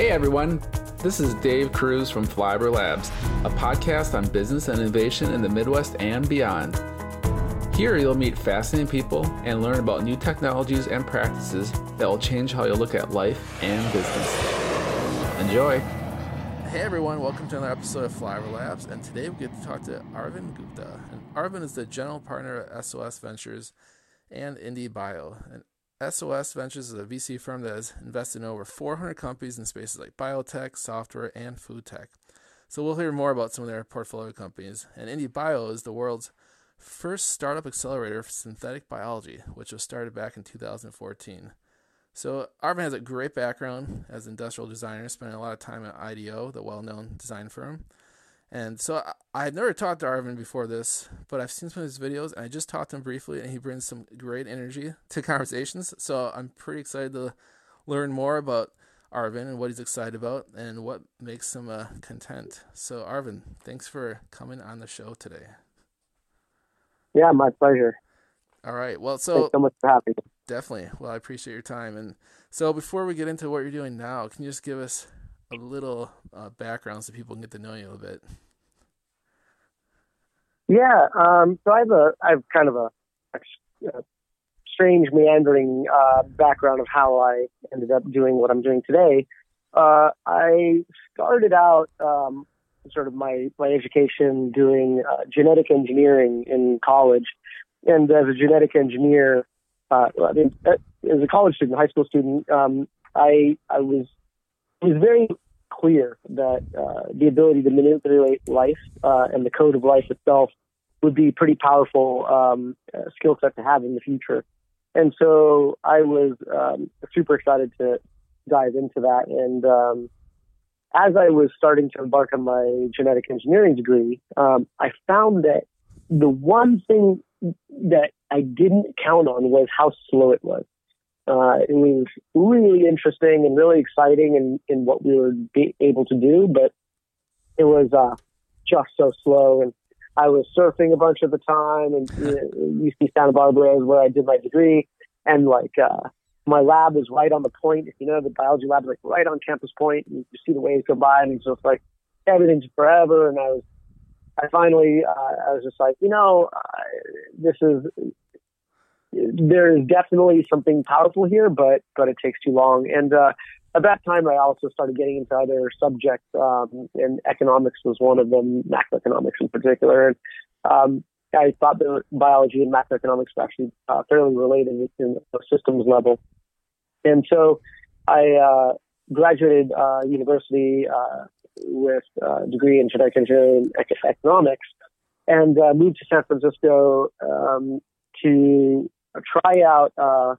Hey everyone, this is Dave Cruz from Flyover Labs, a podcast on business and innovation in the Midwest and beyond. Here you'll meet fascinating people and learn about new technologies and practices that will change how you look at life and business. Enjoy! Hey everyone, welcome to another episode of Flyover Labs, and today we get to talk to Arvind Gupta. And Arvind is the general partner at SOS Ventures and IndieBio. And SOS Ventures is a VC firm that has invested in over 400 companies in spaces like biotech, software, and food tech. So we'll hear more about some of their portfolio companies. And IndieBio is the world's first startup accelerator for synthetic biology, which was started back in 2014. So Arvin has a great background as an industrial designer, spending a lot of time at IDEO, the well-known design firm. And so I, had never talked to Arvin before this, but I've seen some of his videos and I just talked to him briefly and he brings some great energy to conversations. So I'm pretty excited to learn more about Arvin and what he's excited about and what makes him uh, content. So Arvin, thanks for coming on the show today. Yeah, my pleasure. All right. Well, so thanks so much for having me. Definitely. Well, I appreciate your time. And so before we get into what you're doing now, can you just give us a little uh, background so people can get to know you a little bit. Yeah, um, so I have a I have kind of a, a strange meandering uh, background of how I ended up doing what I'm doing today. Uh, I started out um, sort of my my education doing uh, genetic engineering in college, and as a genetic engineer, uh, I mean, uh, as a college student, high school student, um, I I was was very clear that uh, the ability to manipulate life uh, and the code of life itself would be pretty powerful um, uh, skill set to have in the future. And so I was um, super excited to dive into that. And um, as I was starting to embark on my genetic engineering degree, um, I found that the one thing that I didn't count on was how slow it was. Uh, it was really interesting and really exciting in, in what we were able to do, but it was uh, just so slow. And I was surfing a bunch of the time, and you know, UC Santa Barbara is where I did my degree, and like uh, my lab is right on the point. If you know, the biology lab is like right on campus point, and you see the waves go by, and it's just like everything's forever. And I was, I finally, uh, I was just like, you know, uh, this is there is definitely something powerful here, but but it takes too long. And uh, at that time, I also started getting into other subjects, um, and economics was one of them, macroeconomics in particular. And um, I thought that biology and macroeconomics were actually uh, fairly related in the systems level. And so I uh, graduated uh, university uh, with a degree in genetic engineering and economics and uh, moved to San Francisco um, to try out uh,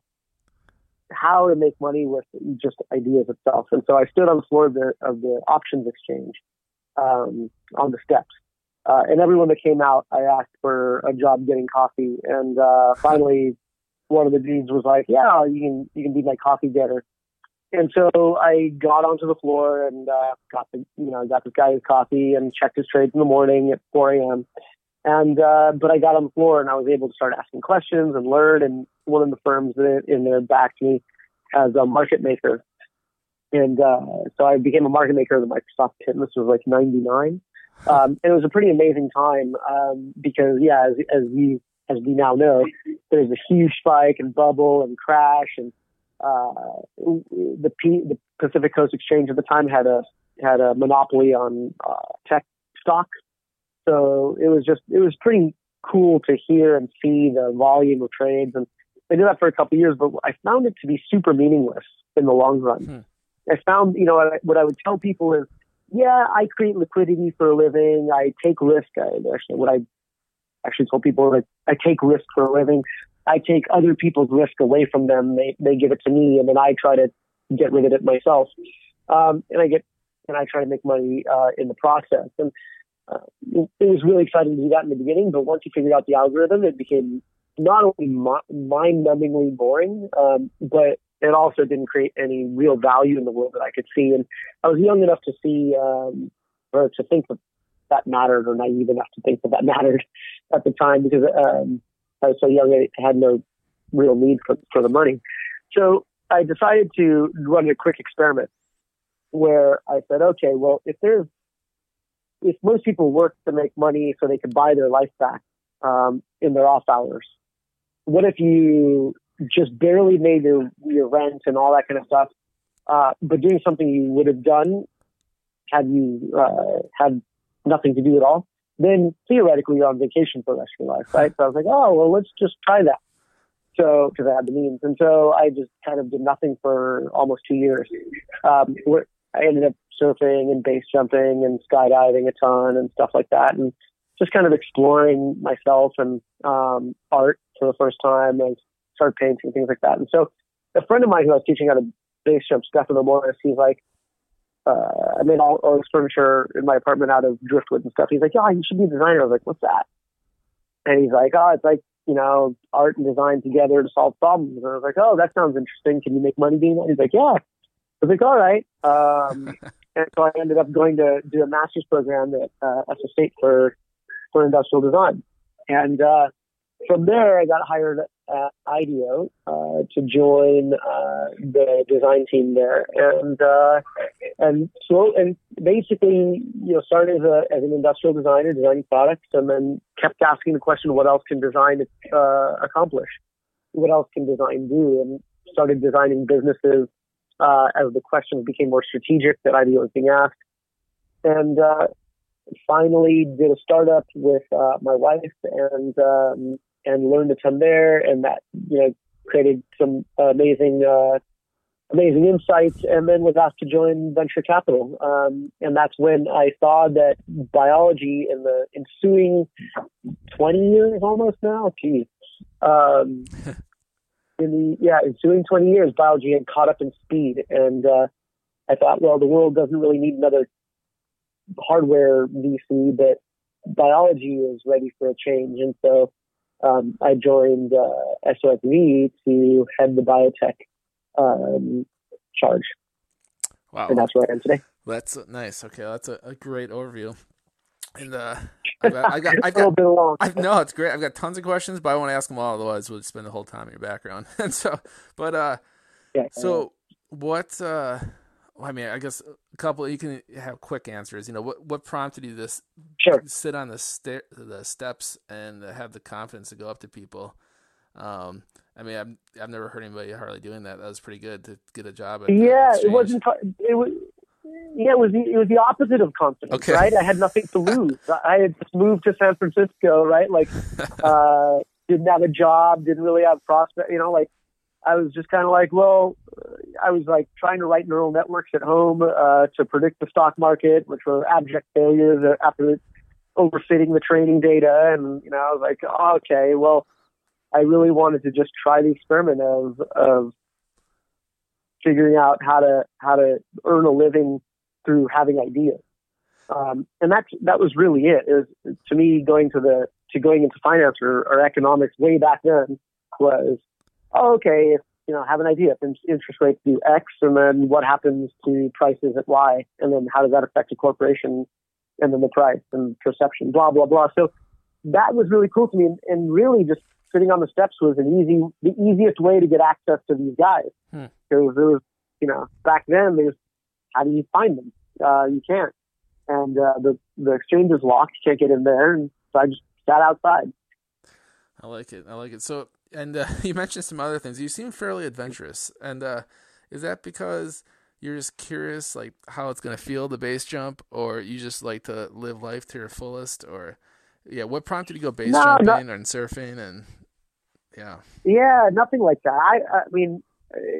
how to make money with just ideas itself. And so I stood on the floor of the, of the options exchange um, on the steps. Uh, and everyone that came out, I asked for a job getting coffee. And uh, finally, one of the dudes was like, "Yeah, you can you can be my coffee getter." And so I got onto the floor and uh, got the you know got this guy his coffee and checked his trades in the morning at 4 a.m. And uh, but I got on the floor and I was able to start asking questions and learn. And one of the firms in there backed me as a market maker. And uh, so I became a market maker of the Microsoft pit. This was like '99, um, and it was a pretty amazing time um, because yeah, as, as we as we now know, there's a huge spike and bubble and crash, and uh, the P, the Pacific Coast Exchange at the time had a had a monopoly on uh, tech stocks so it was just, it was pretty cool to hear and see the volume of trades. And I did that for a couple of years, but I found it to be super meaningless in the long run. Hmm. I found, you know, what I would tell people is, yeah, I create liquidity for a living. I take risk. I actually, what I actually told people is I take risk for a living. I take other people's risk away from them. They, they give it to me and then I try to get rid of it myself. Um, and I get, and I try to make money, uh, in the process. And uh, it, was really exciting to do that in the beginning, but once you figured out the algorithm, it became not only mind-numbingly boring, um, but it also didn't create any real value in the world that I could see. And I was young enough to see um, or to think that that mattered, or naive enough to think that that mattered at the time because um, I was so young, I had no real need for, for the money. So I decided to run a quick experiment. where I said, okay, well, if there's if most people work to make money so they can buy their life back um, in their off hours, what if you just barely made your your rent and all that kind of stuff, uh, but doing something you would have done had you uh, had nothing to do at all? Then theoretically you're on vacation for the rest of your life, right? So I was like, oh well, let's just try that. So because I had the means, and so I just kind of did nothing for almost two years. Um, I ended up surfing and base jumping and skydiving a ton and stuff like that, and just kind of exploring myself and um, art for the first time and started painting things like that. And so a friend of mine who I was teaching how to base jump, Stefano Morris, he's like, uh, I made all, all this furniture in my apartment out of driftwood and stuff. He's like, oh, you should be a designer. I was like, what's that? And he's like, oh, it's like, you know, art and design together to solve problems. And I was like, oh, that sounds interesting. Can you make money doing that? He's like, yeah. I was like, all right. Um, and so I ended up going to do a master's program at uh, the State for for industrial design. And uh, from there, I got hired at IDEO uh, to join uh, the design team there, and uh, and so and basically, you know, started as, a, as an industrial designer, designing products, and then kept asking the question, what else can design uh, accomplish? What else can design do? And started designing businesses uh, as the questions became more strategic that IDEO was being asked, and uh, finally did a startup with uh, my wife and um, and learned a ton there, and that you know created some amazing uh, amazing insights, and then was asked to join venture capital, um, and that's when I saw that biology in the ensuing twenty years almost now, geez. Um, in the yeah ensuing 20 years biology had caught up in speed and uh, i thought well the world doesn't really need another hardware VC, but biology is ready for a change. And so um, I joined uh, SOSV to head the biotech um, charge. Wow. And that's where I am today. That's nice. Okay, that's a, a great overview. And uh, I've got, I've got, I've got, bit long. No, it's great. I've got tons of questions, but I want to ask them all. Otherwise, we'll spend the whole time in your background. and so, but uh, yeah. So, what uh, I mean, I guess a couple. You can have quick answers. You know, what what prompted you this? Sure. Sit on the stair, the steps, and have the confidence to go up to people. Um, I mean, I've I've never heard anybody hardly doing that. That was pretty good to get a job. At yeah, it wasn't. It was. Yeah, it was it was the opposite of confidence, okay. right? I had nothing to lose. I had just moved to San Francisco, right? Like, uh, didn't have a job, didn't really have prospect, you know, like I was just kind of like, well, I was like trying to write neural networks at home uh, to predict the stock market, which were abject failures after overfitting the training data. And, you know, I was like, oh, okay, well, I really wanted to just try the experiment of, of figuring out how to, how to earn a living through having ideas. Um, and that's, that was really it. To me, going to the, to going into finance or, or economics way back then was oh, okay, if, you know, have an idea. If interest rates do X, and then what happens to prices at Y, and then how does that affect a corporation, and then the price and perception, blah blah blah. So that was really cool to me, and, and really just sitting on the steps was an easy, the easiest way to get access to these guys. Hmm. Because there was, you know, back then there's how do you find them? Uh, you can't, and uh, the the exchange is locked. You can't get in there, and so I just sat outside. I like it. I like it. So and uh, you mentioned some other things. You seem fairly adventurous, and uh, is that because you're just curious, like how it's gonna feel the base jump, or you just like to live life to your fullest, or yeah, what prompted you to go base no, jumping no. and surfing and yeah, yeah, nothing like that. I, I mean,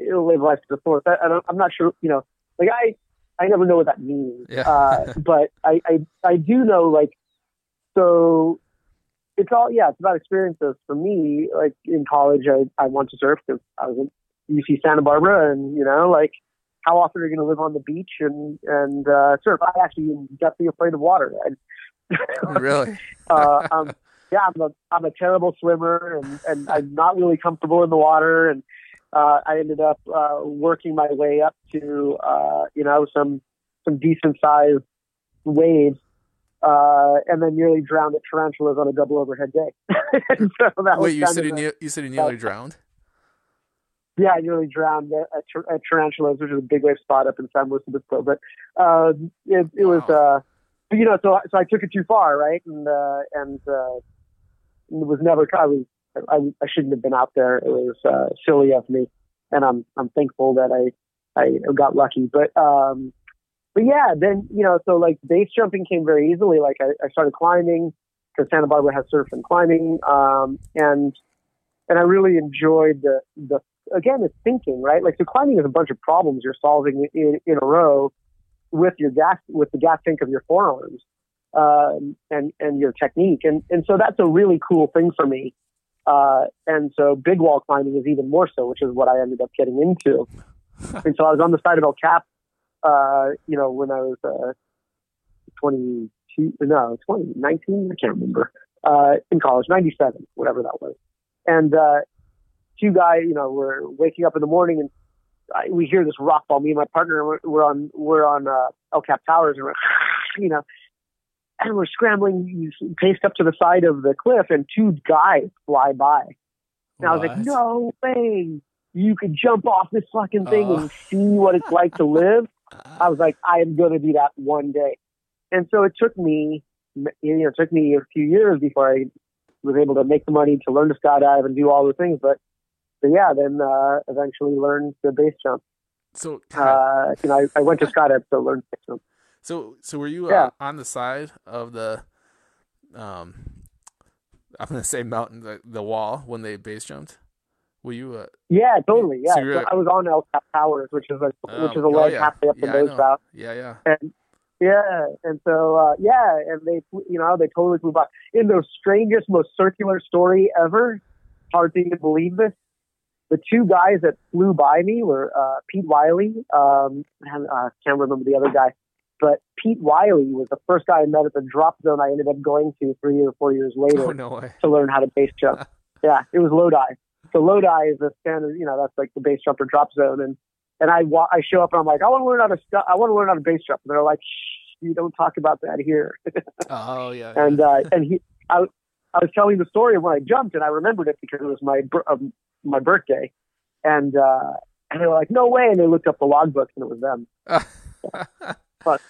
it'll live life to the fullest. I, I am not sure, you know, like I, I never know what that means. Yeah. uh, but I, I, I do know, like, so it's all yeah, it's about experiences. For me, like in college, I I went to surf because I was in UC Santa Barbara, and you know, like how often are you going to live on the beach and and uh, surf? I actually am definitely afraid of water. really? uh, um, yeah, I'm a I'm a terrible swimmer, and and I'm not really comfortable in the water, and uh, I ended up uh, working my way up to uh, you know some some decent sized waves uh, and then nearly drowned at tarantulas on a double overhead day. so Wait, you said, you, ne- you said you nearly drowned? yeah, I nearly drowned at, at, at Tarantulas, which is a big wave spot up in San Luis Obispo. But uh, it, it was, uh, you know, so so I took it too far, right? And uh, and uh, it was never. I was I, I shouldn't have been out there. It was uh, silly of me, and I'm I'm thankful that I I got lucky. But um, but yeah, then you know, so like base jumping came very easily. Like I, I started climbing because Santa Barbara has surf and climbing, um, and and I really enjoyed the the again it's thinking right. Like so, climbing is a bunch of problems you're solving in in a row with your gas with the gas tank of your forearms um, and and your technique, and and so that's a really cool thing for me. Uh, and so big wall climbing is even more so, which is what I ended up getting into. and so I was on the side of El Cap uh, you know, when I was uh, 22, no, 2019, I can't remember, uh, in college, 97, whatever that was. And uh, two guys, you know, were waking up in the morning and I, we hear this rock fall. Me and my partner, we're, we're on we're on uh, El Cap Towers, and we're, you know, and we're scrambling, You paced up to the side of the cliff, and two guys fly by. And what? I was like, no way, you could jump off this fucking thing uh. and see what it's like to live. I was like, I am going to do that one day. And so it took me, you know, it took me a few years before I was able to make the money to learn to skydive and do all the things. But, but yeah, then uh, eventually learned the base jump. So, uh, you know, I, I went to skydive to learn base jump. So, so were you uh, yeah. on the side of the, um, I'm going to say mountain, the, the wall when they base jumped? Were you? Uh, yeah, totally. Yeah, so so I was on El Cap Towers, which is a oh, which is a leg oh, yeah. halfway up yeah, the nose route. Yeah, yeah. And yeah, and so uh, yeah, and they you know they totally flew by in the strangest, most circular story ever. Hard thing to believe this. The two guys that flew by me were uh, Pete Wiley. Um, and, uh, can't remember the other guy, but Pete Wiley was the first guy I met at the drop zone. I ended up going to three or four years later oh, no to learn how to base jump. yeah, it was Lodi so Lodi is the standard, you know, that's like the base jumper drop zone. And, and I, wa- I show up and I'm like, I want to learn how to, st- I want to learn how to base jump. And they're like, Shh, you don't talk about that here. oh yeah. and, yeah. uh, and he, I, I was telling the story of when I jumped and I remembered it because it was my, um, my birthday. And, uh, and they were like, no way. And they looked up the logbook and it was them. But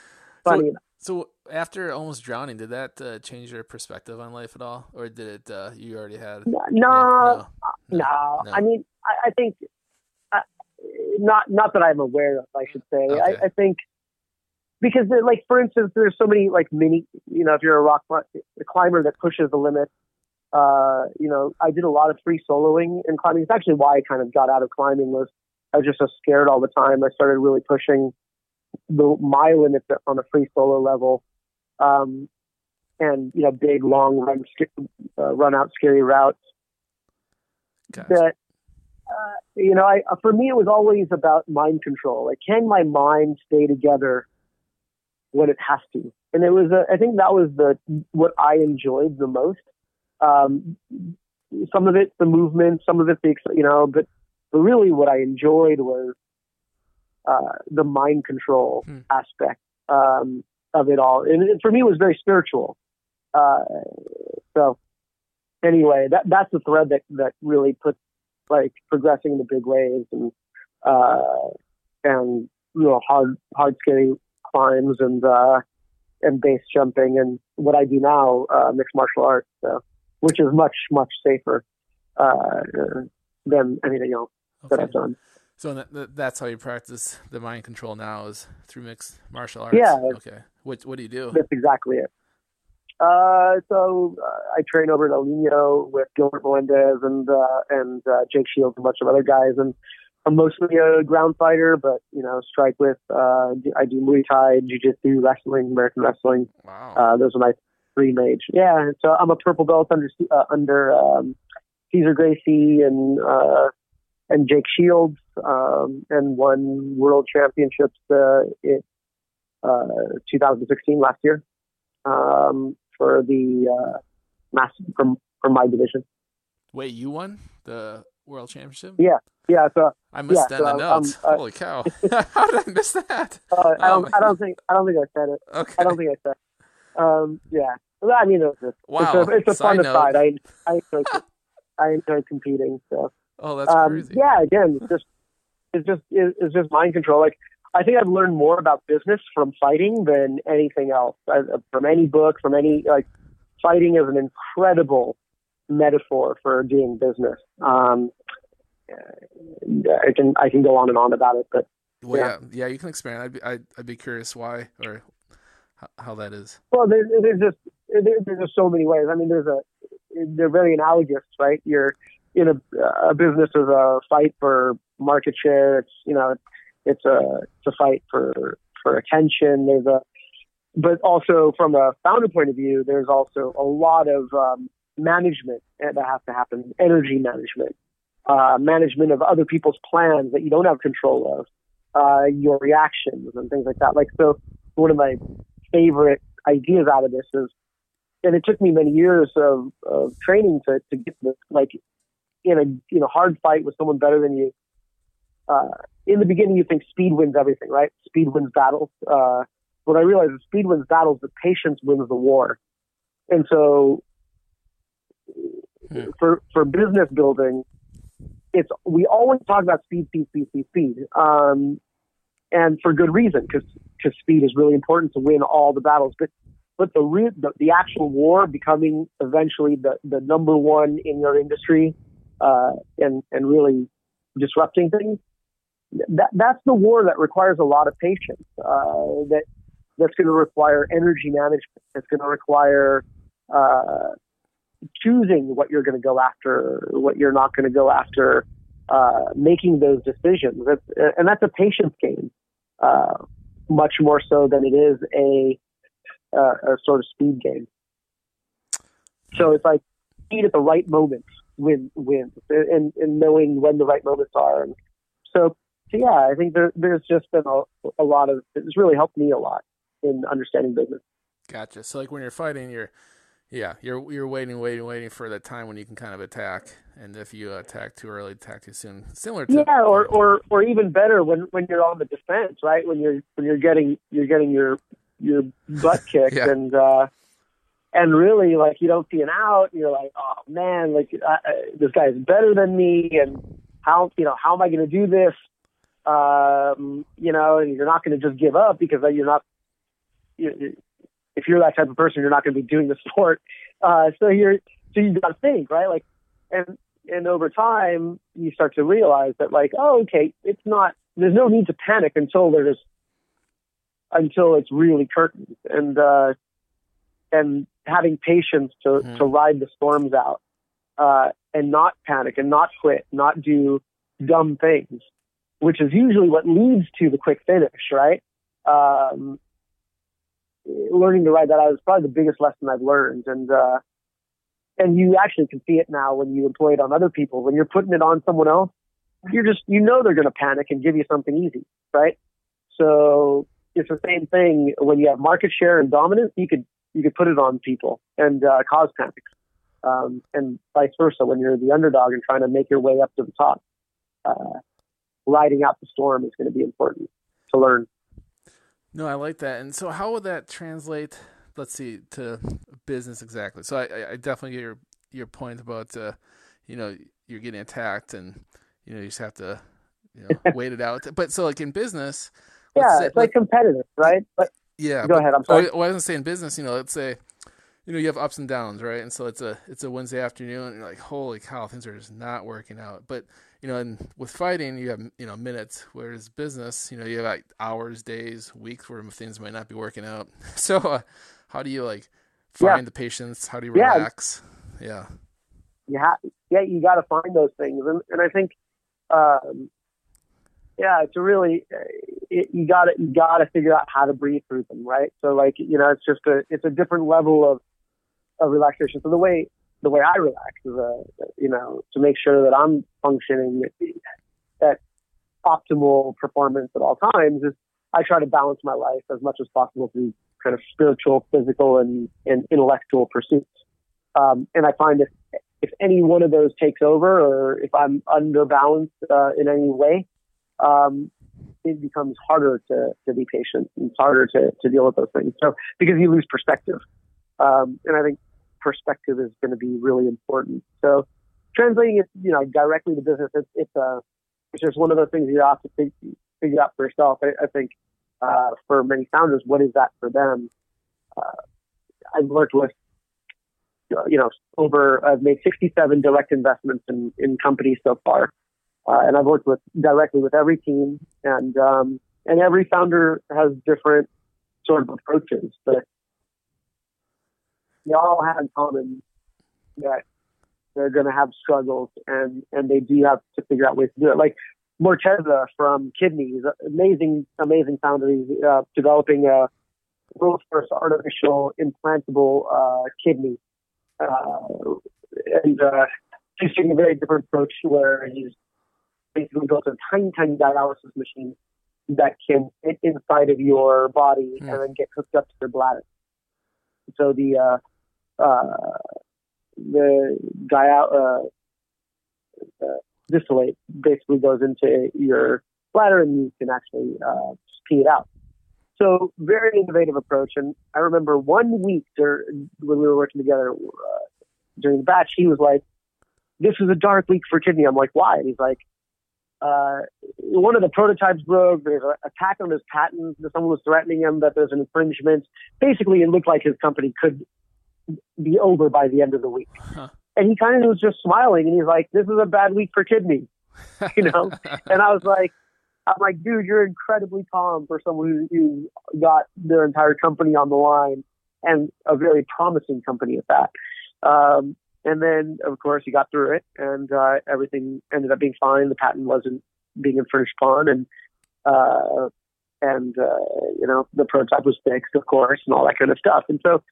funny so, so after almost drowning, did that uh, change your perspective on life at all, or did it? Uh, you already had? No, yeah, no, no, no, I mean, I, I think uh, not not that I'm aware of. I should say. Okay. I, I, think because, like, for instance, there's so many like mini. You know, if you're a rock a climber that pushes the limit. Uh, you know, I did a lot of free soloing in climbing. It's actually why I kind of got out of climbing was I was just so scared all the time. I started really pushing the my limits on a free solo level, um, and you know, big long run uh, run out scary routes. Gotcha. That uh, you know, I for me it was always about mind control. Like, can my mind stay together when it has to? And it was, a, I think that was the what I enjoyed the most. Um, some of it, the movement, some of it, the you know, but but really what I enjoyed was uh, the mind control hmm. aspect um, of it all. And it, for me, it was very spiritual. Uh, so anyway, that that's the thread that that really puts like progressing the big waves and uh, and you know hard hard scary climbs and uh, and base jumping and what I do now uh, mixed martial arts, so, which is much much safer uh, than anything else okay. that I've done. So that, that's how you practice the mind control now is through mixed martial arts. Yeah. Okay. What What do you do? That's exactly it. Uh, so uh, I train over at El Nino with Gilbert Melendez and uh, and uh, Jake Shields and a bunch of other guys, and I'm mostly a ground fighter, but you know, strike with. Uh, I do Muay Thai, Jiu Jitsu, wrestling, American wrestling. Wow. Uh, those are my three major. Yeah, so I'm a purple belt under uh, under um, Cesar Gracie and uh, and Jake Shields, um, and won world championships uh, in uh, 2016 last year um, for the uh, mass from from my division. Wait, you won the world championship? Yeah, yeah. So I missed yeah, that so, in the notes. Um, Holy cow! How did I miss that? Uh, I don't. I don't think. I don't think I said it. Okay. I don't think I said. It. Um. Yeah. Well, I mean, it's a, wow. It's a, it's a fun aside. I I enjoy, I enjoy competing. So Oh, that's um, crazy. Yeah, again, just it's just it's just mind control. Like I think I've learned more about business from fighting than anything else. I, from any book, from any like fighting is an incredible metaphor for doing business. Um, I can I can go on and on about it, but well, yeah, yeah, yeah you can expand. I'd be, I'd, I'd be curious why or how, how that is. Well, there's, there's just there's just so many ways. I mean, there's a they're very analogous, right? You're in a, a business is a fight for market share. It's you know, it's a it's a fight for for attention. There's a but also from a founder point of view, there's also a lot of um, management that has to happen, energy management, uh, management of other people's plans that you don't have control of, uh, your reactions and things like that. Like so, one of my favorite ideas out of this is, and it took me many years of, of training to to get this. Like in a in a hard fight with someone better than you, uh, in the beginning you think speed wins everything, right? Speed wins battles. Uh, what I realized is speed wins battles, but patience wins the war. And so, hmm. for for business building, it's we always talk about speed, speed, speed, speed, speed, um, and for good reason because because speed is really important to win all the battles. But but the, re- the the actual war becoming eventually the the number one in your industry uh, and and really disrupting things. That that's the war that requires a lot of patience. Uh, that that's going to require energy management. It's going to require uh, choosing what you're going to go after, what you're not going to go after, uh, making those decisions. That's, and that's a patience game, uh, much more so than it is a, uh, a sort of speed game. So it's like speed at the right moment win wins, and, and knowing when the right moments are. And so, so yeah, I think there, there's just been a, a lot of it's really helped me a lot in understanding business. Gotcha. So like when you're fighting, you're yeah, you're you're waiting, waiting, waiting for that time when you can kind of attack, and if you attack too early, attack too soon, similar to yeah, or or or even better when when you're on the defense, right? When you're when you're getting you're getting your your butt kicked, yeah. and uh, and really like you don't see an out, and you're like, oh man, like uh, this guy is better than me, and how you know how am I going to do this? Um, you know, and you're not going to just give up because you're not you, if you're that type of person, you're not going to be doing the sport. Uh, so you're, so you got to think, right? Like, and, and over time, you start to realize that like, oh, okay, it's not, there's no need to panic until there's, until it's really curtains and, uh, and having patience to, mm-hmm. to ride the storms out, uh, and not panic and not quit, not do dumb things, which is usually what leads to the quick finish, right? Um, learning to ride that out is probably the biggest lesson I've learned. And, uh, and you actually can see it now when you employ it on other people. When you're putting it on someone else, you're just, you know, they're going to panic and give you something easy, right? So it's the same thing when you have market share and dominance, you could, you could put it on people and, uh, cause panic. Um, and vice versa when you're the underdog and trying to make your way up to the top. Uh, riding out the storm is going to be important to learn. No, I like that. And so, how would that translate? Let's see to business exactly. So, I, I definitely get your your point about uh, you know you're getting attacked, and you know you just have to you know wait it out. But so, like in business, yeah, say, it's like, like competitive, right? But yeah, go but, ahead. I'm sorry. Oh, I was gonna business, you know, let's say you know you have ups and downs, right? And so it's a it's a Wednesday afternoon, and you're like, holy cow, things are just not working out. But you know, and with fighting, you have you know minutes, whereas business, you know, you have like hours, days, weeks where things might not be working out. So, uh, how do you like find yeah. the patience? How do you relax? Yeah, yeah, yeah. yeah you got to find those things, and and I think, um, yeah, it's a really it, you got to you got to figure out how to breathe through them, right? So like you know, it's just a it's a different level of of relaxation. So the way the way I relax is, uh, you know, to make sure that I'm functioning at optimal performance at all times is I try to balance my life as much as possible through kind of spiritual, physical, and, and intellectual pursuits. Um, and I find if if any one of those takes over, or if I'm underbalanced uh, in any way, um, it becomes harder to, to be patient. And it's harder to, to deal with those things. So because you lose perspective, um, and I think perspective is going to be really important. So, translating it, you know, directly to business, it's, it's, uh, it's just one of those things you have to think, figure out for yourself. I, I think, uh, for many founders, what is that for them? Uh, I've worked with, you know, over, I've made 67 direct investments in, in companies so far. Uh, and I've worked with directly with every team and, um, and every founder has different sort of approaches, but they all have in common that they're going to have struggles and, and they do have to figure out ways to do it. Like Morteza from Kidneys, amazing, amazing founder. He's uh, developing a world's first artificial implantable uh, kidney. Uh, and uh, he's taking a very different approach where he's basically built a tiny, tiny dialysis machine that can fit inside of your body mm. and then get hooked up to your bladder. So the uh, uh, the dial uh, uh, distillate basically goes into your bladder and you can actually uh, pee it out. So very innovative approach. And I remember one week when we were working together uh, during the batch, he was like, "This is a dark week for kidney." I'm like, "Why?" And he's like, uh, "One of the prototypes broke. There's an attack on his patent. Someone was threatening him that there's an infringement. Basically, it looked like his company could be over by the end of the week." Huh. And he kind of was just smiling, and he's like, "This is a bad week for kidney," you know. and I was like, I'm like, dude, you're incredibly calm for someone who, who got their entire company on the line and a very promising company at that. Um, and then, of course, he got through it, and uh, everything ended up being fine. The patent wasn't being infringed upon, and uh, and uh, you know the prototype was fixed, of course, and all that kind of stuff. And so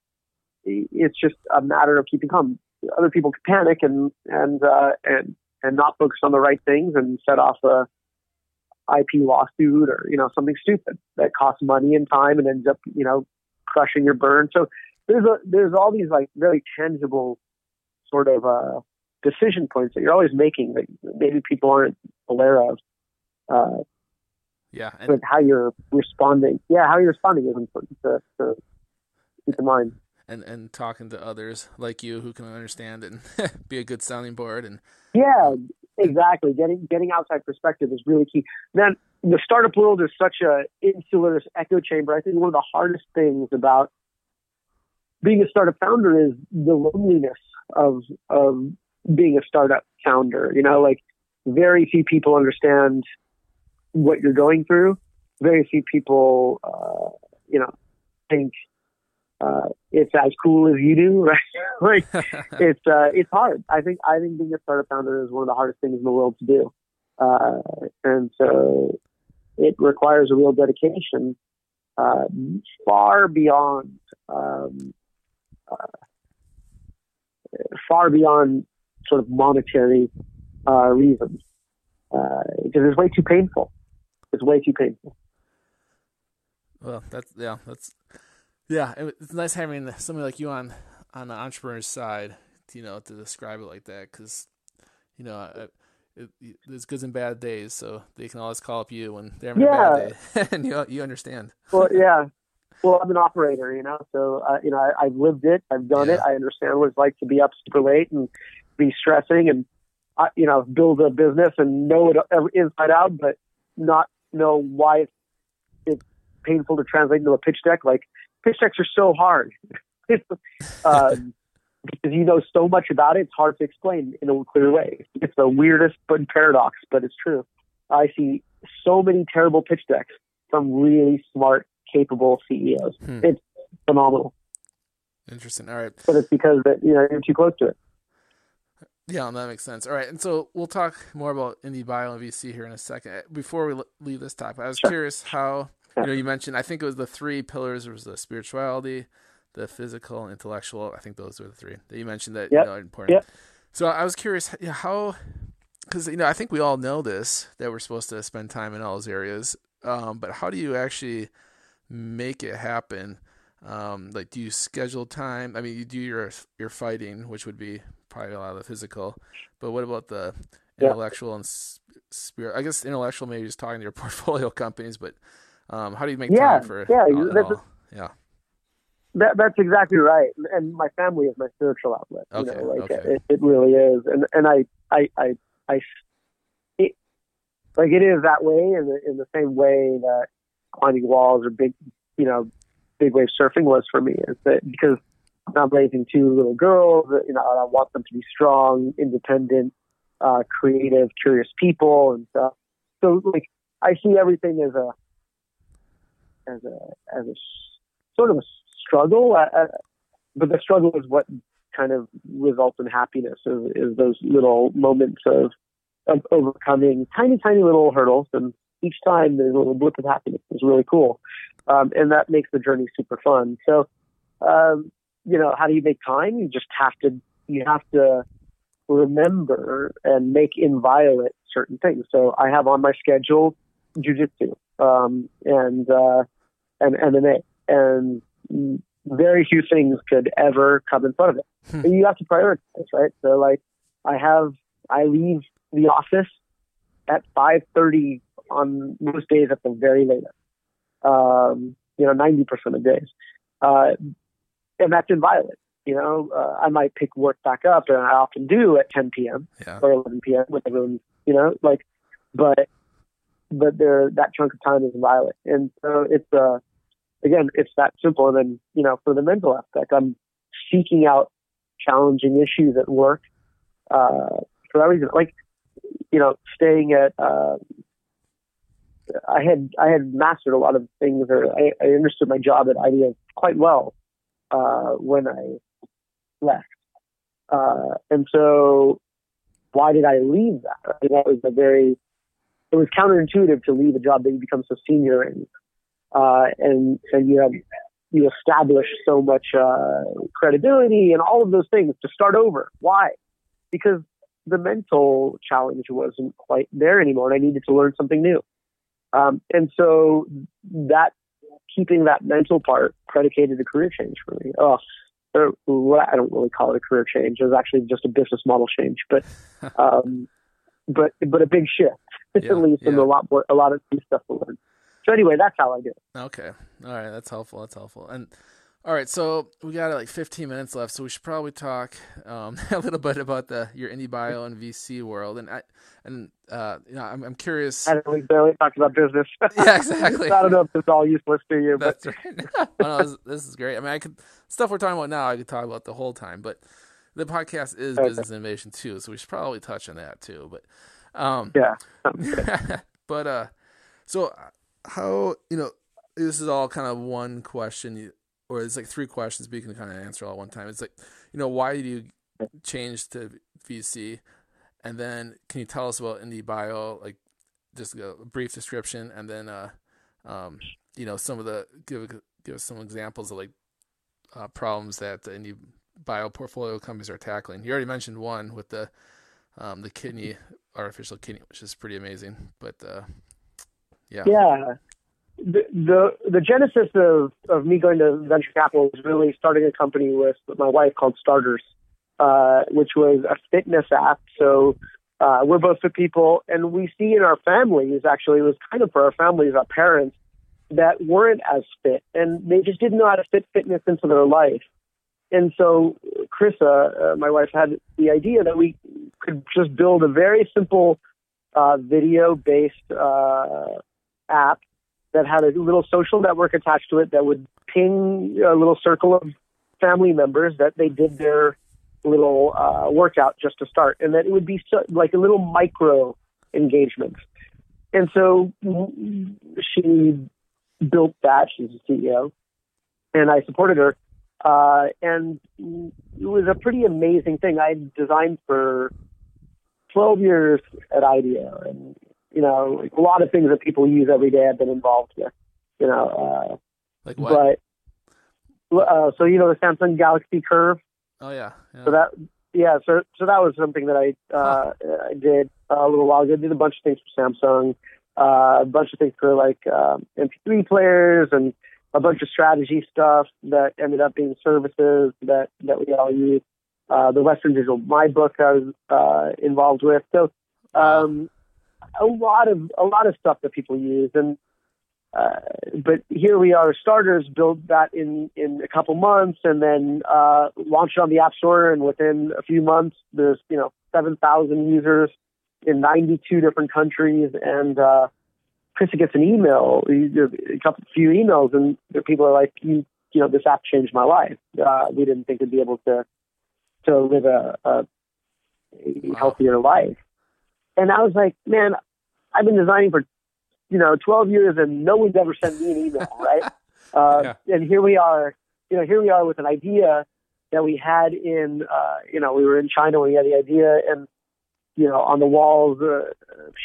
it's just a matter of keeping calm. Other people can panic and and uh, and and not focus on the right things and set off a IP lawsuit or, you know, something stupid that costs money and time and ends up, you know, crushing your burn. So there's a, there's all these like very tangible sort of, uh, decision points that you're always making that maybe people aren't aware of. Uh, yeah. And how you're responding. Yeah. How you're responding is important to, to keep in mind. And, and talking to others like you who can understand and be a good sounding board and yeah Exactly. Getting getting outside perspective is really key. Then the startup world is such a insular echo chamber. I think one of the hardest things about being a startup founder is the loneliness of of being a startup founder. You know, like very few people understand what you're going through. Very few people, uh, you know, think uh, it's as cool as you do, right? like it's uh, it's hard. I think I think being a startup founder is one of the hardest things in the world to do, uh, and so it requires a real dedication, uh, far beyond um, uh, far beyond sort of monetary uh, reasons, because it's way too painful. It's way too painful. Well, that's yeah, that's yeah, it's nice having somebody like you on on the entrepreneur's side, you know, to describe it like that, because you know, it, it, there's good and bad days, so they can always call up you when they're having yeah. a bad day, and you you understand. Well, yeah. Well, I'm an operator, you know, so uh, you know I, have lived it, I've done yeah. it, I understand what it's like to be up super late and be stressing, and uh, you know build a business and know it inside out, but not know why it's, it's painful to translate into a pitch deck. Like pitch decks are so hard um, because you know so much about it. It's hard to explain in a clear way. It's the weirdest but paradox, but it's true. I see so many terrible pitch decks from really smart, capable CEOs. Hmm. It's phenomenal. Interesting. All right, but it's because that you know you're too close to it. Yeah, that makes sense. All right, and so we'll talk more about indie bio and VC here in a second. Before we leave this topic, I was sure. curious how you know, you mentioned I think it was the three pillars. Was the spirituality, the physical, and intellectual. I think those were the three that you mentioned that yep. you know are important. Yep. So I was curious how, because you know I think we all know this that we're supposed to spend time in all those areas, um, but how do you actually make it happen? Um, like, do you schedule time? I mean, you do your your fighting, which would be probably a lot of the physical, but what about the intellectual and spirit? I guess intellectual maybe just talking to your portfolio companies, but um, how do you make yeah, time for yeah, uh, that's yeah. That, that's exactly right. And my family is my spiritual outlet. Okay, You know, like okay. it, it really is. And and I I I, I it, like it is that way in the in the same way that climbing walls or big you know big wave surfing was for me. Is that because I'm raising two little girls, you know, and I want them to be strong, independent, uh, creative, curious people and stuff. So like I see everything as a as a as a sort of a struggle, uh, but the struggle is what kind of results in happiness. Is, is those little moments of of overcoming tiny, tiny little hurdles, and each time there's a little blip of happiness. It's really cool, um, and that makes the journey super fun. So, um, you know, how do you make time? You just have to. You have to remember and make inviolate certain things. So I have on my schedule jujitsu um, and uh, and MMA, and very few things could ever come in front of it. Hmm. You have to prioritize, right? So like, I have I leave the office at five thirty on most days at the very latest. Um, you know, ninety percent of days, uh, and that's inviolate. You know, uh, I might pick work back up, and I often do at 10 p.m Yeah. or 11 p.m. with everyone, you know, like, but, but there, that chunk of time is violent. And so it's, uh, again, it's that simple. And then, you know, for the mental aspect, I'm seeking out challenging issues at work, uh, for that reason. Like, you know, staying at, uh, I had, I had mastered a lot of things or I, I understood my job at IDEO quite well, uh, when I left. Uh, and so why did I leave that? I mean, that was a very, it was counterintuitive to leave a job that you become so senior in, uh, and and you have you establish so much uh, credibility and all of those things to start over. Why? Because the mental challenge wasn't quite there anymore, and I needed to learn something new. Um, and so that keeping that mental part predicated a career change for me. Oh, or what I don't really call it a career change. It was actually just a business model change, but um, but but a big shift Yeah, at least, and a lot more, a lot of new stuff to learn. So anyway, that's how I do it. Okay. All right. That's helpful. That's helpful. And all right. So we got like 15 minutes left. So we should probably talk um, a little bit about the your indie bio and VC world. And I and uh, you know, I'm I'm curious. I don't we barely talked about business. Yeah, exactly. I don't know if it's all useless to you, but right. well, no, this, this is great. I mean, I could stuff we're talking about now. I could talk about the whole time, but the podcast is Okay. business innovation too, so we should probably touch on that too. But um, yeah. but uh, so how you know this is all kind of one question, or it's like three questions, but you can kind of answer all at one time. It's like you know why did you change to VC, and then can you tell us about indie bio, like just a brief description, and then uh, um, you know some of the give give us some examples of like uh, problems that the indie bio portfolio companies are tackling. You already mentioned one with the um, the kidney artificial kidney, which is pretty amazing. But uh, yeah, Yeah. The, the the genesis of, of me going to venture capital was really starting a company with my wife called Starters, uh, which was a fitness app. So uh, we're both fit people, and we see in our families actually it was kind of for our families, our parents that weren't as fit, and they just didn't know how to fit fitness into their life. And so Chrissa, uh, my wife, had the idea that we could just build a very simple uh, video-based uh, app that had a little social network attached to it that would ping a little circle of family members that they did their little uh, workout just to start, and that it would be so, like a little micro engagement. And so she built that. She's a CEO, and I supported her. Uh, and it was a pretty amazing thing. I designed for 12 years at IDEO, and you know, like a lot of things that people use every day. I've been involved with, you know. like Uh, what? but uh, so you know the Samsung Galaxy Curve. oh yeah, yeah. So that yeah, so so that was something that I uh, I did a little while ago. I Did a bunch of things for Samsung, uh, a bunch of things for like um, MP3 players and a bunch of strategy stuff that ended up being services that that we all use. Uh, the Western Digital My Book I was uh, involved with. So um, a lot of a lot of stuff that people use and uh, but here we are, starters, build that in, in a couple months and then uh, launch it on the App Store. And within a few months, there's, you know, 7,000 users in 92 different countries. And uh, Chris gets an email, a couple few emails, and people are like, you, you know, this app changed my life. Uh, we didn't think we'd be able to to live a, a, a healthier life. And I was like, man, I've been designing for you know, 12 years and no one's ever sent me an email, right? Uh, yeah. And here we are, you know, here we are with an idea that we had in, uh, you know, we were in China when we had the idea and, you know, on the walls, uh,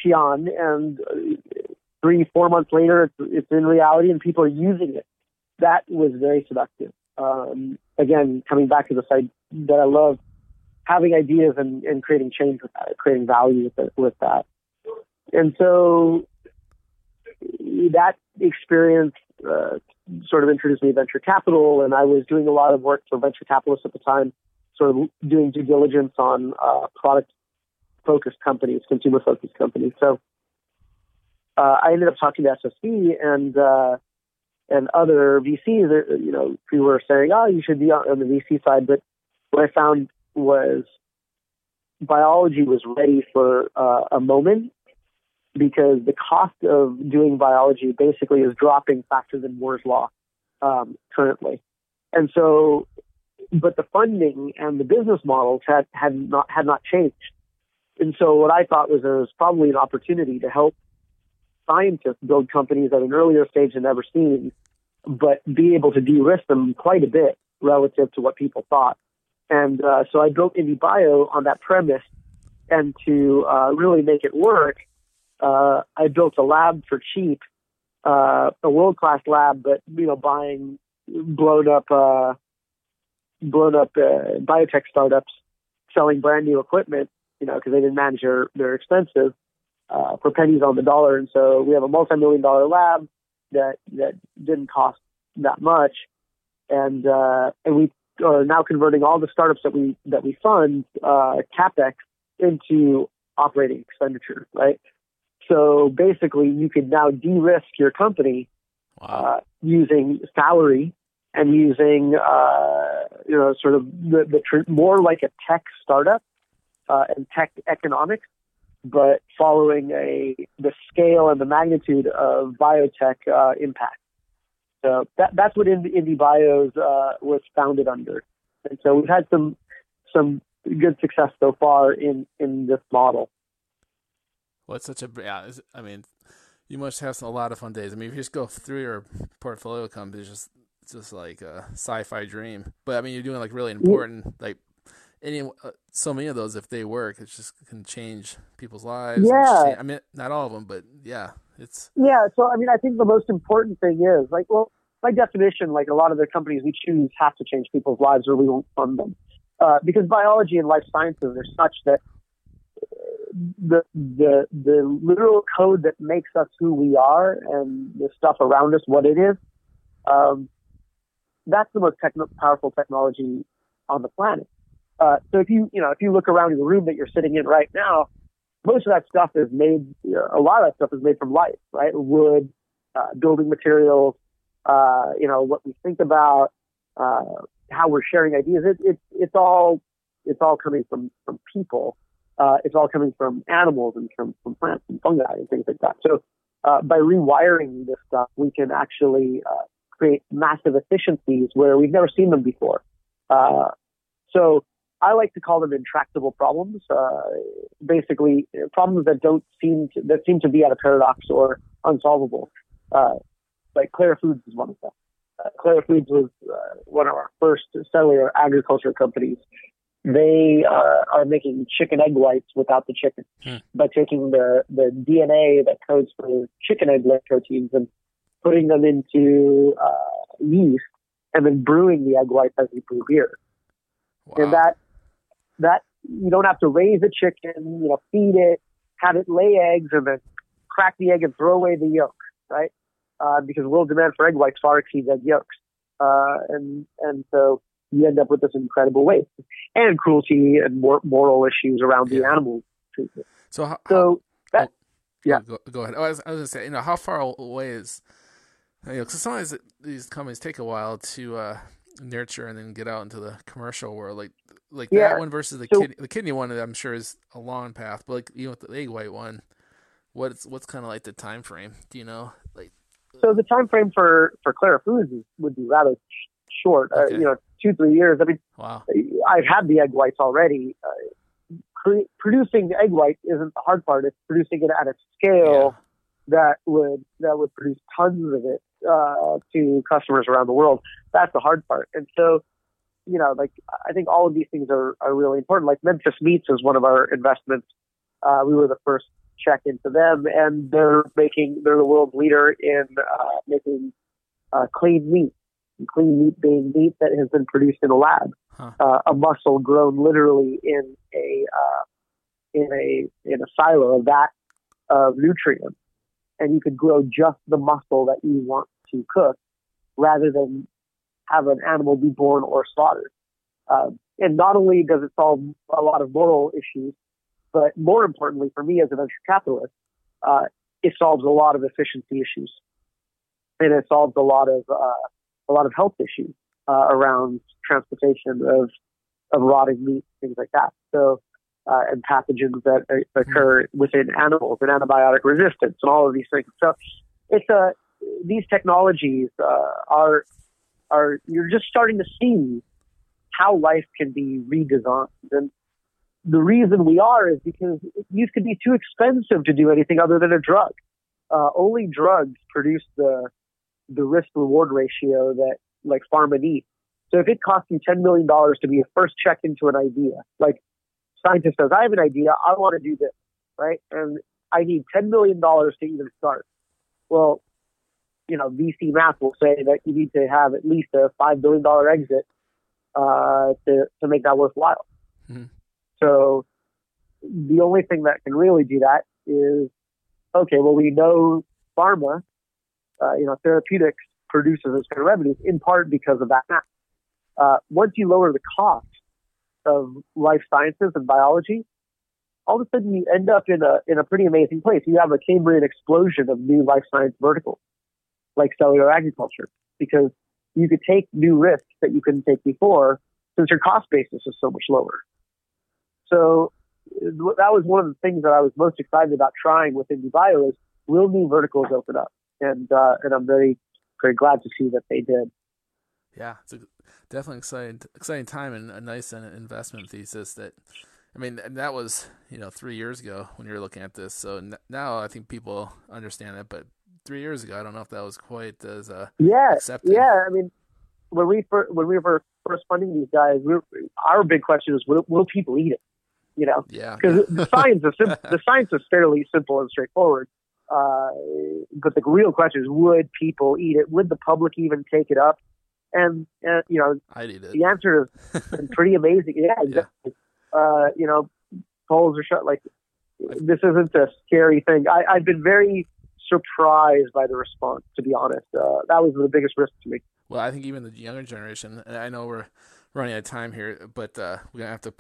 Xi'an, and uh, three, four months later, it's, it's in reality and people are using it. That was very seductive. Um, again, coming back to the site that I love having ideas and, and creating change with that, creating value with, it, with that. And so that experience uh, sort of introduced me to venture capital, and I was doing a lot of work for venture capitalists at the time, sort of doing due diligence on uh, product focused companies, consumer focused companies. So uh, I ended up talking to SOSV and uh, and other VCs. You know, who were saying, "Oh, you should be on the VC side," but what I found was biology was ready for uh, a moment because the cost of doing biology basically is dropping faster than Moore's law um, currently. And so, but the funding and the business models had, had not had not changed. And so, what I thought was there was probably an opportunity to help scientists build companies at an earlier stage than ever seen, but be able to de-risk them quite a bit relative to what people thought. And uh, so, I built IndieBio on that premise, and to uh, really make it work uh, I built a lab for cheap, uh, a world class lab, but you know, buying blown up, uh, blown up uh, biotech startups selling brand new equipment, you know, because they didn't manage their their expenses uh, for pennies on the dollar. And so we have a multi million dollar lab that that didn't cost that much, and uh, and we are now converting all the startups that we that we fund uh, capex into operating expenditure, right? So basically, you could now de-risk your company wow. uh, using salary and using, uh, you know, sort of the, the tr- more like a tech startup uh, and tech economics, but following a the scale and the magnitude of biotech uh, impact. So that, that's what IndieBio's uh, was founded under, and so we've had some some good success so far in in this model. Well, it's such a yeah. I mean, you must have a lot of fun days. I mean, if you just go through your portfolio companies, just it's just like a sci-fi dream. But I mean, you're doing like really important, like any uh, so many of those. If they work, it just can change people's lives. Yeah. I mean, not all of them, but yeah, it's yeah. So I mean, I think the most important thing is like, well, by definition, like a lot of the companies we choose have to change people's lives, or we won't fund them. Uh, because biology and life sciences are such that the the the literal code that makes us who we are and the stuff around us what it is um, that's the most powerful technology on the planet uh, so if you you know if you look around the room that you're sitting in right now most of that stuff is made a lot of that stuff is made from life right wood uh, building materials uh, you know what we think about uh, how we're sharing ideas it, it, it's all it's all coming from from people uh, it's all coming from animals and from, from plants and fungi and things like that. So uh, by rewiring this stuff, we can actually uh, create massive efficiencies where we've never seen them before. Uh, so I like to call them intractable problems. Basically, problems that don't seem to, that seem to be at a paradox or unsolvable. Uh, like Clara Foods is one of them. Uh, Clara Foods was uh, one of our first cellular agriculture companies they uh, are making chicken egg whites without the chicken hmm. by taking the, the DNA that codes for chicken egg white proteins and putting them into uh, yeast and then brewing the egg whites as you brew beer. Wow. And that that you don't have to raise a chicken, you know, feed it, have it lay eggs, and then crack the egg and throw away the yolk, right? Uh, because world demand for egg whites far exceeds egg yolks, uh, and and so you end up with this incredible waste and cruelty and mor- moral issues around yeah. the animal treatment. So, how, so that, oh, yeah, go, go, ahead. Oh, I was, I was going to say, you know, how far away is You know, cause sometimes these companies take a while to uh, nurture and then get out into the commercial world. Like like yeah. that one versus the so, kidney. The kidney one, I'm sure, is a long path. But like you know, the egg white one, what's what's kind of like the time frame? Do you know? So the time frame for for Clara Foods would be rather short. Uh, okay. Uh, you know, two three years. I mean, wow. I've had the egg whites already. Uh, cre- producing egg white isn't the hard part. It's producing it at a scale yeah. that would that would produce tons of it uh, to customers around the world. That's the hard part. And so, you know, like I think all of these things are are really important. Like Memphis Meats is one of our investments. Uh, we were the first check into them, and they're making they're the world's leader in uh, making uh, clean meat. And clean meat being meat that has been produced in a lab, huh. uh, a muscle grown literally in a uh, in a in a silo, of that of nutrients, and you could grow just the muscle that you want to cook, rather than have an animal be born or slaughtered. Uh, and not only does it solve a lot of moral issues, but more importantly for me as a venture capitalist, uh, it solves a lot of efficiency issues, and it solves a lot of uh, a lot of health issues uh, around transportation of of rotting meat, things like that. So, uh, and pathogens that occur within animals and antibiotic resistance and all of these things. So, it's a these technologies uh, are are you're just starting to see how life can be redesigned and the reason we are is because it to be too expensive to do anything other than a drug. Uh, only drugs produce the the risk reward ratio that like pharma needs. So if it costs you ten million dollars to be a first check into an idea, like scientist says, I have an idea, I want to do this, right? And I need ten million dollars to even start. Well, you know, VC math will say that you need to have at least a five billion dollar exit uh, to to make that worthwhile. Mm-hmm. So the only thing that can really do that is, okay, well, we know pharma, uh, you know, therapeutics produces its kind of revenues in part because of that Uh, once you lower the cost of life sciences and biology, all of a sudden you end up in a in a pretty amazing place. You have a Cambrian explosion of new life science verticals, like cellular agriculture, because you could take new risks that you couldn't take before since your cost basis is so much lower. So that was one of the things that I was most excited about trying with IndieBio is will new verticals open up, and uh, and I'm very very glad to see that they did. Yeah, it's a definitely exciting exciting time and a nice investment thesis that. I mean, that was you know three years ago when you were looking at this. So now I think people understand it, but three years ago, I don't know if that was quite as uh, yeah, accepted. yeah. I mean, when we first, when we were first funding these guys, we were, our big question was, will, will people eat it? You know, yeah, because the science is sim- the science is fairly simple and straightforward. Uh, but the real question is, would people eat it? Would the public even take it up? And, uh, you know, I'd eat it. The answer is pretty amazing. Yeah, exactly. Yeah. Uh, you know, polls are shut. Like, this isn't a scary thing. I, I've been very surprised by the response. To be honest, uh, that was the biggest risk to me. Well, I think even the younger generation. And I know we're running out of time here, but uh, we're gonna have to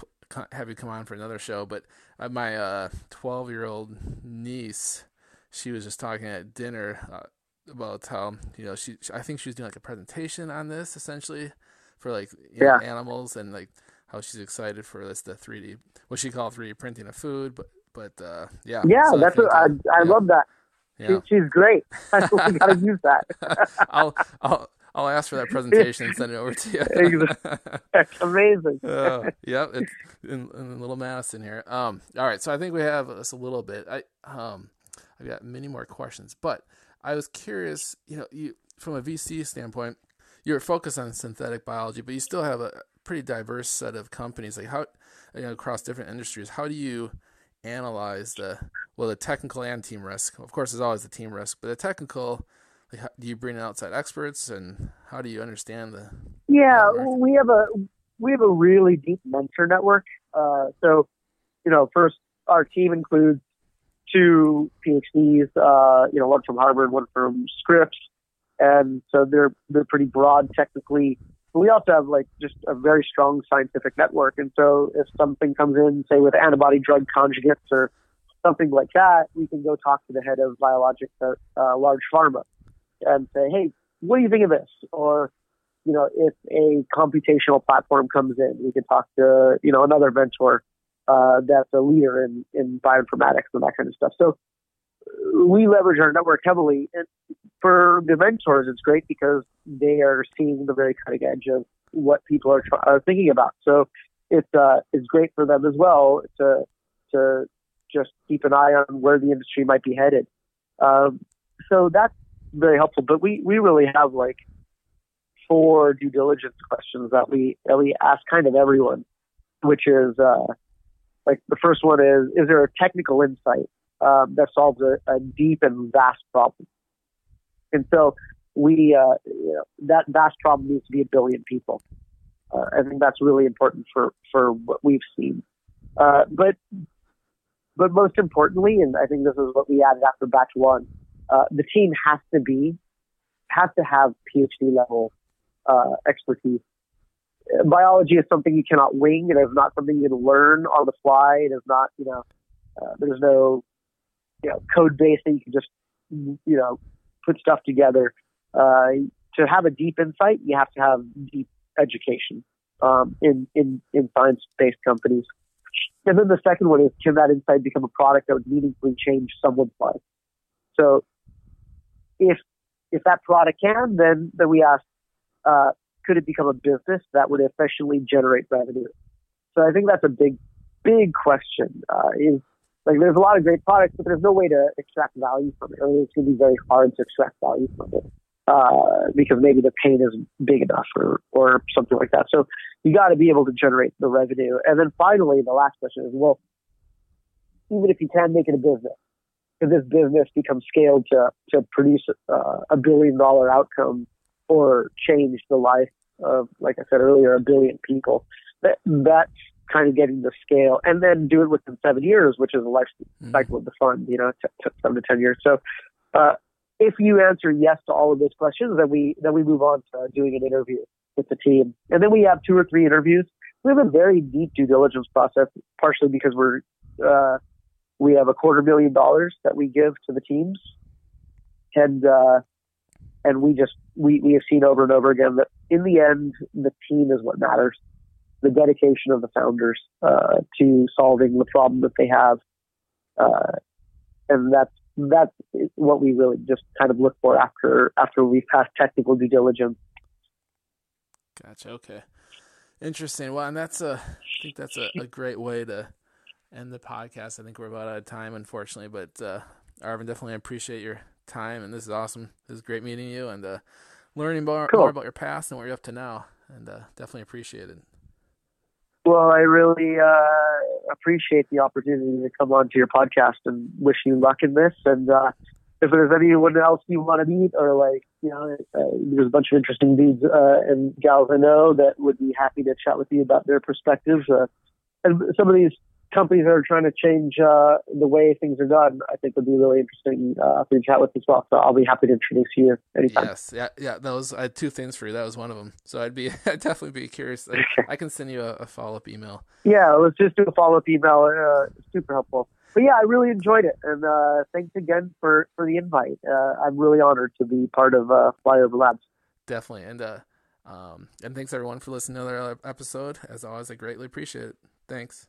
have you come on for another show, but uh, my 12 uh, year old niece, she was just talking at dinner uh, about how you know she, I think she was doing like a presentation on this essentially for like yeah. know, animals and like how she's excited for this the 3D what she called 3D printing of food, but but uh, yeah yeah so that's I, what, I, I yeah. love that. Yeah. She, she's great. I we got to use that. I'll I'll I'll ask for that presentation and send it over to you. That's amazing. uh, yep, it's in, in Little Madison here. Um, all right, so I think we have us a little bit. I um, I've got many more questions, but I was curious. You know, you from a VC standpoint, you're focused on synthetic biology, but you still have a pretty diverse set of companies. Like how, you know, across different industries. How do you analyze the well the technical and team risk? Of course, there's always the team risk, but the technical do you bring in outside experts and how do you understand the yeah we have a we have a really deep mentor network. Uh, so you know first our team includes two phds uh, you know one from harvard one from scripps and so they're they're pretty broad technically. But we also have like just a very strong scientific network and so if something comes in say with antibody drug conjugates or something like that we can go talk to the head of biologics at uh, large pharma and say, hey, what do you think of this? Or, you know, if a computational platform comes in, we can talk to, you know, another mentor uh, that's a leader in, in bioinformatics and that kind of stuff. So we leverage our network heavily. And for the mentors, it's great because they are seeing the very cutting edge of what people are, try- are thinking about. So it's uh, it's great for them as well to to just keep an eye on where the industry might be headed. Um, so that's very helpful. But we we really have like four due diligence questions that we that we ask kind of everyone, which is uh, like the first one is is there a technical insight um, that solves a, a deep and vast problem? And so we uh, you know, that vast problem needs to be a billion people. Uh, I think that's really important for for what we've seen. Uh, but but most importantly, and I think this is what we added after batch one, uh, the team has to be has to have PhD level uh, expertise. Biology is something you cannot wing. It is not something you can learn on the fly. It is not, you know, uh, there's no, you know, code base that you can just, you know, put stuff together. Uh, to have a deep insight, you have to have deep education um, in in in science-based companies. And then the second one is can that insight become a product that would meaningfully change someone's life? So if if that product can, then then we ask, uh, could it become a business that would efficiently generate revenue? So I think that's a big big question. Uh, is like there's a lot of great products, but there's no way to extract value from it. I mean, it's going to be very hard to extract value from it uh, because maybe the pain isn't big enough or or something like that. So you got to be able to generate the revenue. And then finally, the last question is, well, even if you can make it a business, this business becomes scaled to to produce uh, a billion dollar outcome or change the life of, like I said earlier, a billion people, that that's kind of getting the scale, and then do it within seven years, which is the life mm-hmm. cycle of the fund, you know, t- t- seven to ten years. So, uh, if you answer yes to all of those questions, then we then we move on to doing an interview with the team, and then we have two or three interviews. We have a very deep due diligence process, partially because we're uh, we have a quarter million dollars that we give to the teams, and uh, and we just we we have seen over and over again that in the end the team is what matters, the dedication of the founders uh, to solving the problem that they have, uh, and that's that's what we really just kind of look for after after we've passed technical due diligence. Gotcha. Okay. Interesting. Well, and that's a I think that's a, a great way to end the podcast. I think we're about out of time, unfortunately. But uh, Arvind, definitely appreciate your time, and this is awesome. This is great meeting you and uh, learning more, cool. more, about your past and what you're up to now, and uh, definitely appreciate it. Well, I really uh, appreciate the opportunity to come on to your podcast and wish you luck in this. And uh, if there's anyone else you want to meet, or like, you know, uh, there's a bunch of interesting dudes uh, and gals I know that would be happy to chat with you about their perspectives. Uh, and some of these companies that are trying to change uh, the way things are done, I think would be really interesting uh, for you to chat with as well. So I'll be happy to introduce you anytime. Yes, yeah, yeah. That was I had two things for you. That was one of them. So I'd be I'd definitely be curious. I, I can send you a, a follow up email. Yeah, let's just do a follow up email. Uh, super helpful. But yeah, I really enjoyed it, and uh, thanks again for for the invite. Uh, I'm really honored to be part of uh, Flyover Labs. Definitely, and uh, um, and thanks everyone for listening to another episode. As always, I greatly appreciate it. Thanks.